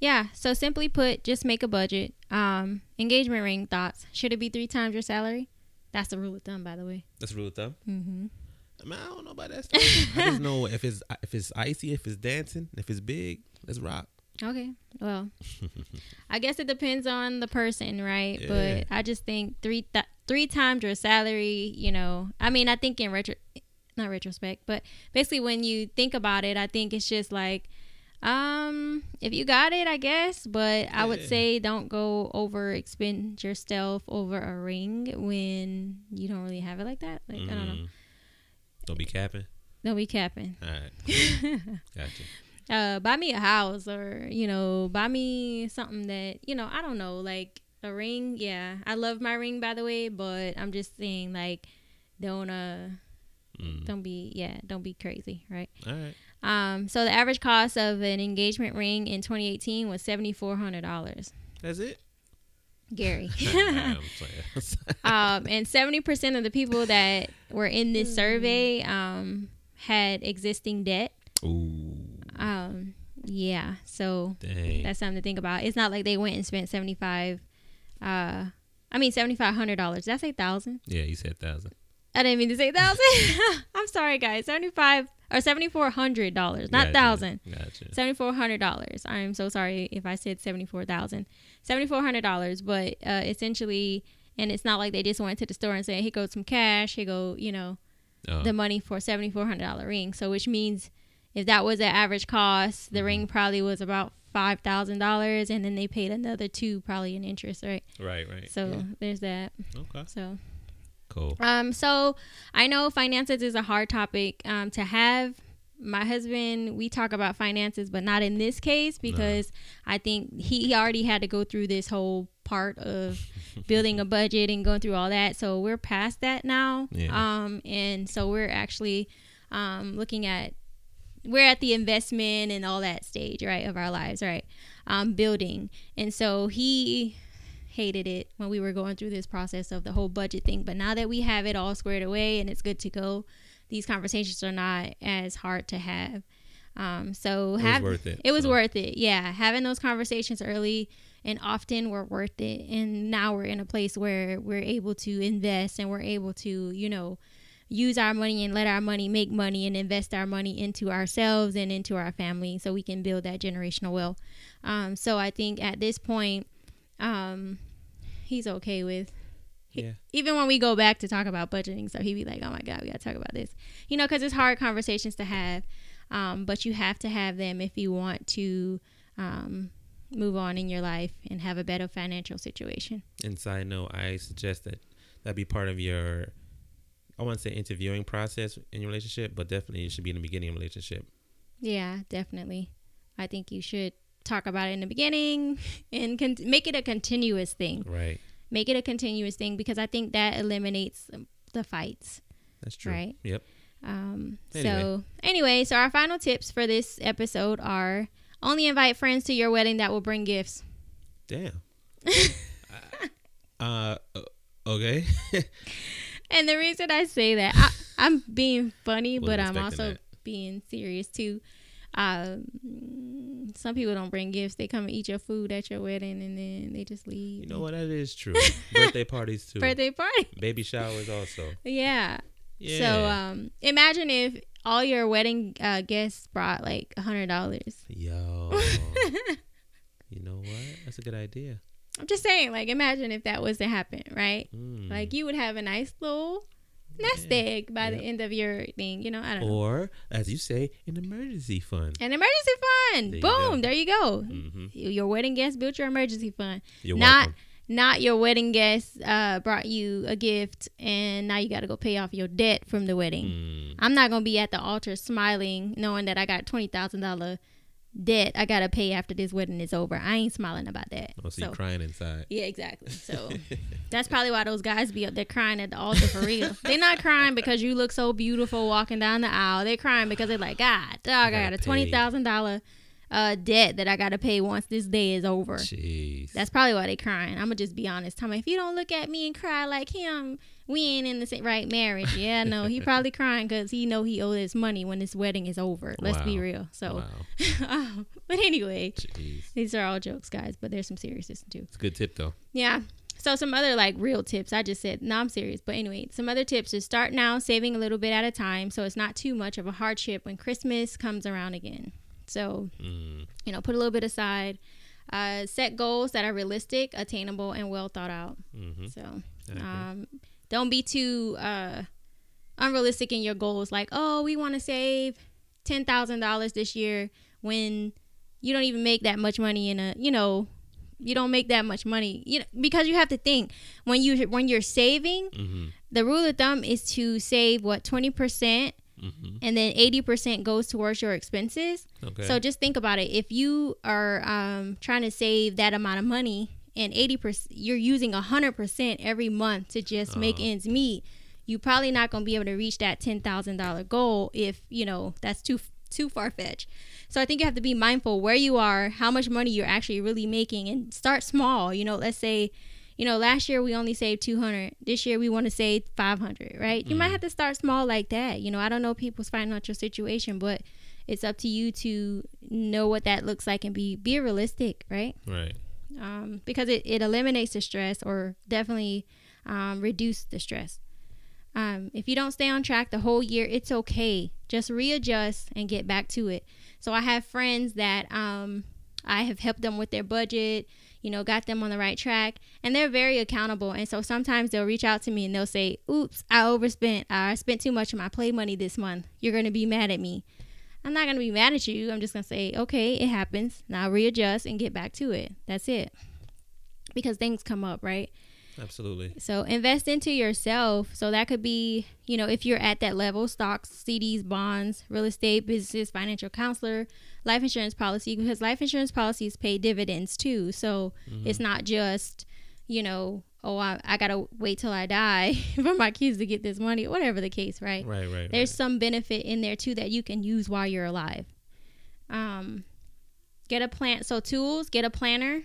Yeah. So simply put, just make a budget. Um, engagement ring thoughts. Should it be three times your salary? That's the rule of thumb, by the way. That's the rule of thumb. Mm-hmm. I, mean, I don't know about that. I just know if it's if it's icy, if it's dancing, if it's big, let's rock. Okay. Well, I guess it depends on the person, right? Yeah. But I just think three th- three times your salary, you know. I mean, I think in retro not retrospect, but basically when you think about it, I think it's just like Um, if you got it, I guess, but yeah. I would say don't go over expend yourself over a ring when you don't really have it like that. Like mm. I don't know. Mm. Don't be capping. Don't be capping. All right. gotcha. Uh, buy me a house or you know, buy me something that you know. I don't know, like a ring. Yeah, I love my ring by the way, but I'm just saying like, don't uh, mm. don't be yeah, don't be crazy, right? All right. Um, so the average cost of an engagement ring in 2018 was seventy four hundred dollars. That's it. Gary. um, and seventy percent of the people that were in this survey um, had existing debt. Ooh. Um, yeah. So Dang. that's something to think about. It's not like they went and spent seventy five. Uh, I mean seventy five hundred dollars. Did I say thousand? Yeah, you said thousand. I didn't mean to say thousand. I'm sorry, guys. Seventy five or seventy four hundred dollars, not gotcha. thousand. Gotcha. Seventy four hundred dollars. I am so sorry if I said seventy four thousand. Seventy four hundred dollars, but uh, essentially, and it's not like they just went to the store and said, "Here goes some cash. Here go, you know, oh. the money for seventy four hundred dollar ring." So, which means if that was the average cost, the mm-hmm. ring probably was about five thousand dollars, and then they paid another two probably in interest, right? Right, right. So yeah. there's that. Okay. So Cool. Um, so I know finances is a hard topic um, to have. My husband, we talk about finances, but not in this case because no. I think he already had to go through this whole part of building a budget and going through all that. So we're past that now. Yeah. Um, and so we're actually um, looking at we're at the investment and all that stage, right, of our lives, right? Um, building. And so he hated it when we were going through this process of the whole budget thing. But now that we have it all squared away and it's good to go, these conversations are not as hard to have. Um, so it have, was worth it. It was so. worth it. Yeah, having those conversations early and often were worth it. And now we're in a place where we're able to invest and we're able to, you know, use our money and let our money make money and invest our money into ourselves and into our family so we can build that generational wealth. Um, so I think at this point, um, he's okay with. Yeah. Even when we go back to talk about budgeting, so he'd be like, "Oh my God, we gotta talk about this," you know, because it's hard conversations to have, um, but you have to have them if you want to um, move on in your life and have a better financial situation. And side note, I suggest that that be part of your, I want to say interviewing process in your relationship, but definitely it should be in the beginning of a relationship. Yeah, definitely. I think you should talk about it in the beginning and con- make it a continuous thing. Right. Make it a continuous thing because I think that eliminates the fights. That's true. Right. Yep. Um, anyway. So anyway, so our final tips for this episode are only invite friends to your wedding that will bring gifts. Damn. uh, uh, okay. and the reason I say that, I, am being funny, but I'm also that. being serious too. Um, some people don't bring gifts. They come and eat your food at your wedding and then they just leave. You know what? That is true. Birthday parties too. Birthday party. Baby showers also. Yeah. Yeah. So um, imagine if all your wedding uh, guests brought like a hundred dollars. Yo. you know what? That's a good idea. I'm just saying, like, imagine if that was to happen, right? Mm. Like, you would have a nice little nest yeah. egg by the end of your thing. You know, I don't or, know. Or as you say, an emergency fund. An emergency fund. There Boom. You there you go. Mm-hmm. Your wedding guest built your emergency fund. You're not welcome. not your wedding guest uh, brought you a gift and now you got to go pay off your debt from the wedding. Mm. I'm not gonna be at the altar smiling knowing that I got twenty thousand dollar debt I gotta pay after this wedding is over. I ain't smiling about that. Oh, so, so crying inside. Yeah, exactly. So that's probably why those guys be up there crying at the altar for real. They're not crying because you look so beautiful walking down the aisle. They're crying because they're like, God, dog, I got a twenty thousand dollar uh debt that I gotta pay once this day is over. Jeez. That's probably why they crying. I'm gonna just be honest. Tell me if you don't look at me and cry like him, we ain't in the right marriage. Yeah, no, he probably crying because he know he owes his money when this wedding is over. Let's wow. be real. So, wow. um, but anyway, Jeez. these are all jokes, guys. But there's some seriousness too. It's a good tip though. Yeah. So some other like real tips. I just said no, I'm serious. But anyway, some other tips is start now, saving a little bit at a time, so it's not too much of a hardship when Christmas comes around again. So, mm. you know, put a little bit aside. Uh, set goals that are realistic, attainable, and well thought out. Mm-hmm. So, um, don't be too uh, unrealistic in your goals. Like, oh, we want to save ten thousand dollars this year when you don't even make that much money in a you know you don't make that much money you know because you have to think when you when you're saving mm-hmm. the rule of thumb is to save what 20% mm-hmm. and then 80% goes towards your expenses okay. so just think about it if you are um, trying to save that amount of money and 80% you're using 100% every month to just uh-huh. make ends meet you're probably not going to be able to reach that $10,000 goal if you know that's too too far fetched. So I think you have to be mindful where you are, how much money you're actually really making, and start small. You know, let's say, you know, last year we only saved 200. This year we want to save 500, right? Mm. You might mm-hmm. have to start small like that. You know, I don't know people's financial situation, but it's up to you to know what that looks like and be be realistic, right? Right. Um, because it, it eliminates the stress or definitely um, reduce the stress. Um, if you don't stay on track the whole year, it's okay. Just readjust and get back to it. So I have friends that um, I have helped them with their budget, you know, got them on the right track, and they're very accountable. And so sometimes they'll reach out to me and they'll say, "Oops, I overspent. I spent too much of my play money this month. You're gonna be mad at me." I'm not gonna be mad at you. I'm just gonna say, "Okay, it happens. Now readjust and get back to it." That's it. Because things come up, right? Absolutely. So invest into yourself. So that could be, you know, if you're at that level, stocks, CDs, bonds, real estate, businesses, financial counselor, life insurance policy, because life insurance policies pay dividends too. So mm-hmm. it's not just, you know, oh, I, I got to wait till I die for my kids to get this money, whatever the case, right? Right, right. There's right. some benefit in there too that you can use while you're alive. Um, get a plan. So tools, get a planner,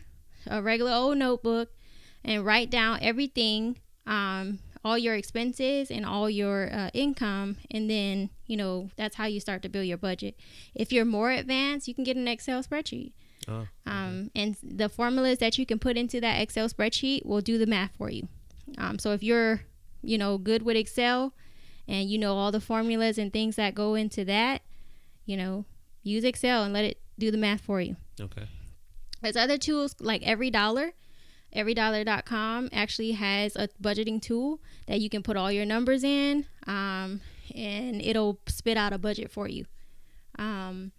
a regular old notebook and write down everything, um, all your expenses and all your uh, income, and then you know that's how you start to build your budget. If you're more advanced, you can get an Excel spreadsheet. Oh, okay. um, and the formulas that you can put into that Excel spreadsheet will do the math for you. Um, so if you're, you know, good with Excel and you know all the formulas and things that go into that, you know, use Excel and let it do the math for you. Okay. There's other tools like EveryDollar everydollar.com actually has a budgeting tool that you can put all your numbers in um, and it'll spit out a budget for you. Um,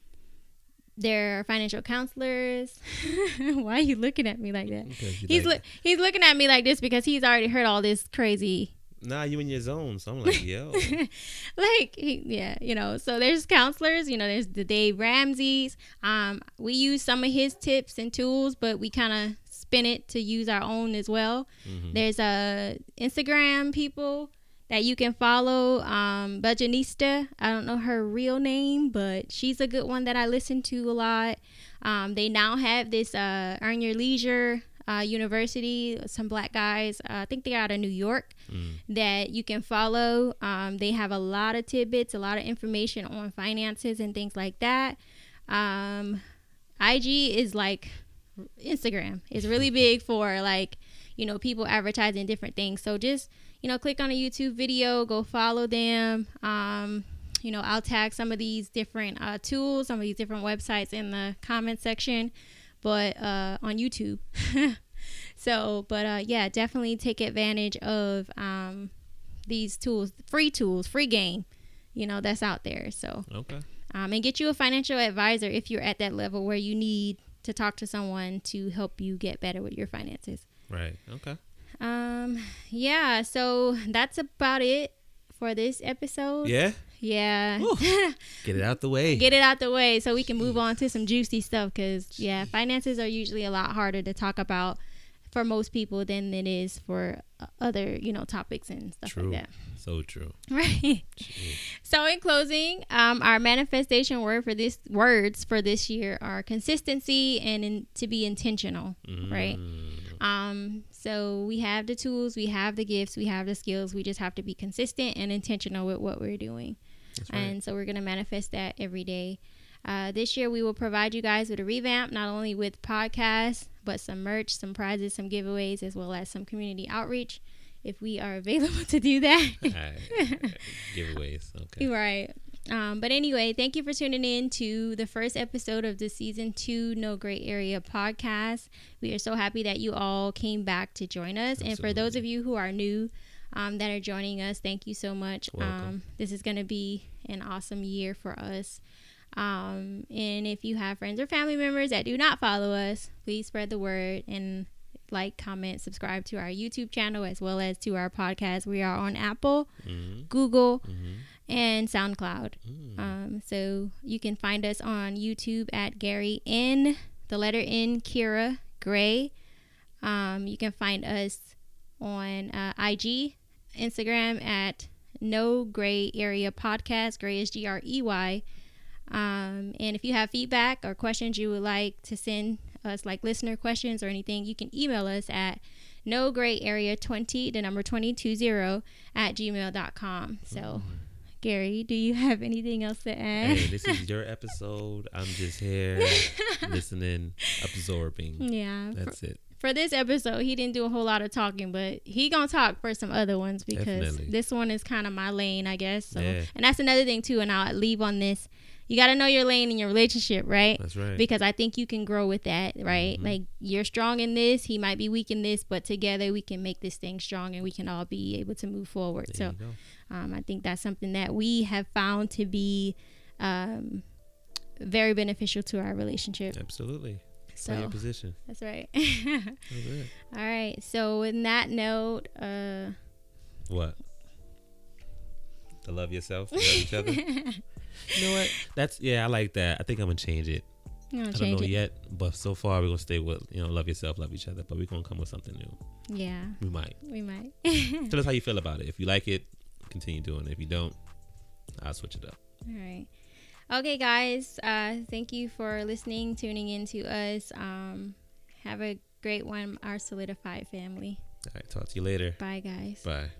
there are financial counselors. Why are you looking at me like that? He's like, he's looking at me like this because he's already heard all this crazy. Nah, you in your zone. So I'm like, yo. like, he, yeah, you know. So there's counselors. You know, there's the Dave Ramsey's. Um, we use some of his tips and tools, but we kind of spin it to use our own as well. Mm-hmm. There's a uh, Instagram people that you can follow. Um, Budgetnista. I don't know her real name, but she's a good one that I listen to a lot. Um, they now have this uh, Earn Your Leisure uh, University. Some black guys, uh, I think they're out of New York, mm. that you can follow. Um, they have a lot of tidbits, a lot of information on finances and things like that. Um, IG is like Instagram is really big for like, you know, people advertising different things. So just, you know, click on a YouTube video, go follow them. Um, you know, I'll tag some of these different uh, tools, some of these different websites in the comment section, but uh, on YouTube. so, but uh, yeah, definitely take advantage of um, these tools, free tools, free game, you know, that's out there. So, okay. Um, and get you a financial advisor if you're at that level where you need to talk to someone to help you get better with your finances. Right. Okay. Um yeah, so that's about it for this episode. Yeah. Yeah. Get it out the way. Get it out the way so we can move on to some juicy stuff cuz yeah, finances are usually a lot harder to talk about for most people than it is for other, you know, topics and stuff True. like that. So true. Right. so in closing, um, our manifestation word for this words for this year are consistency and in, to be intentional. Mm. Right. Um, so we have the tools, we have the gifts, we have the skills. We just have to be consistent and intentional with what we're doing. Right. And so we're gonna manifest that every day. Uh, this year, we will provide you guys with a revamp, not only with podcasts, but some merch, some prizes, some giveaways, as well as some community outreach if we are available to do that. giveaways, okay. Right. Um, but anyway, thank you for tuning in to the first episode of the season two No Gray Area podcast. We are so happy that you all came back to join us. Absolutely. And for those of you who are new um, that are joining us, thank you so much. Um, this is going to be an awesome year for us. Um, and if you have friends or family members that do not follow us, please spread the word and like, comment, subscribe to our YouTube channel as well as to our podcast. We are on Apple, mm-hmm. Google, mm-hmm. and SoundCloud. Mm. Um, so you can find us on YouTube at Gary N, the letter N, Kira Gray. Um, you can find us on uh, IG, Instagram at No Gray Area Podcast. Gray is G R E Y. Um, and if you have feedback or questions you would like to send us, like listener questions or anything, you can email us at no gray area 20, the number 220 at gmail.com. So. Mm. Gary, do you have anything else to add? Hey, this is your episode. I'm just here listening, absorbing. Yeah. That's for, it. For this episode, he didn't do a whole lot of talking, but he gonna talk for some other ones because Definitely. this one is kind of my lane, I guess. So, yeah. and that's another thing too. And I'll leave on this you got to know your lane in your relationship, right? That's right. Because I think you can grow with that, right? Mm-hmm. Like you're strong in this, he might be weak in this, but together we can make this thing strong and we can all be able to move forward. There so, um, I think that's something that we have found to be um, very beneficial to our relationship. Absolutely. So your position. That's right. All right. So, in that note, uh, what? To love yourself, love each other. You know what? That's yeah, I like that. I think I'm gonna change it. I don't know it. yet, but so far we're gonna stay with you know love yourself, love each other. But we're gonna come with something new. Yeah, we might. We might. Tell us how you feel about it. If you like it, continue doing it. If you don't, I'll switch it up. All right. Okay, guys. Uh, thank you for listening, tuning in to us. Um, have a great one, our solidified family. All right. Talk to you later. Bye, guys. Bye.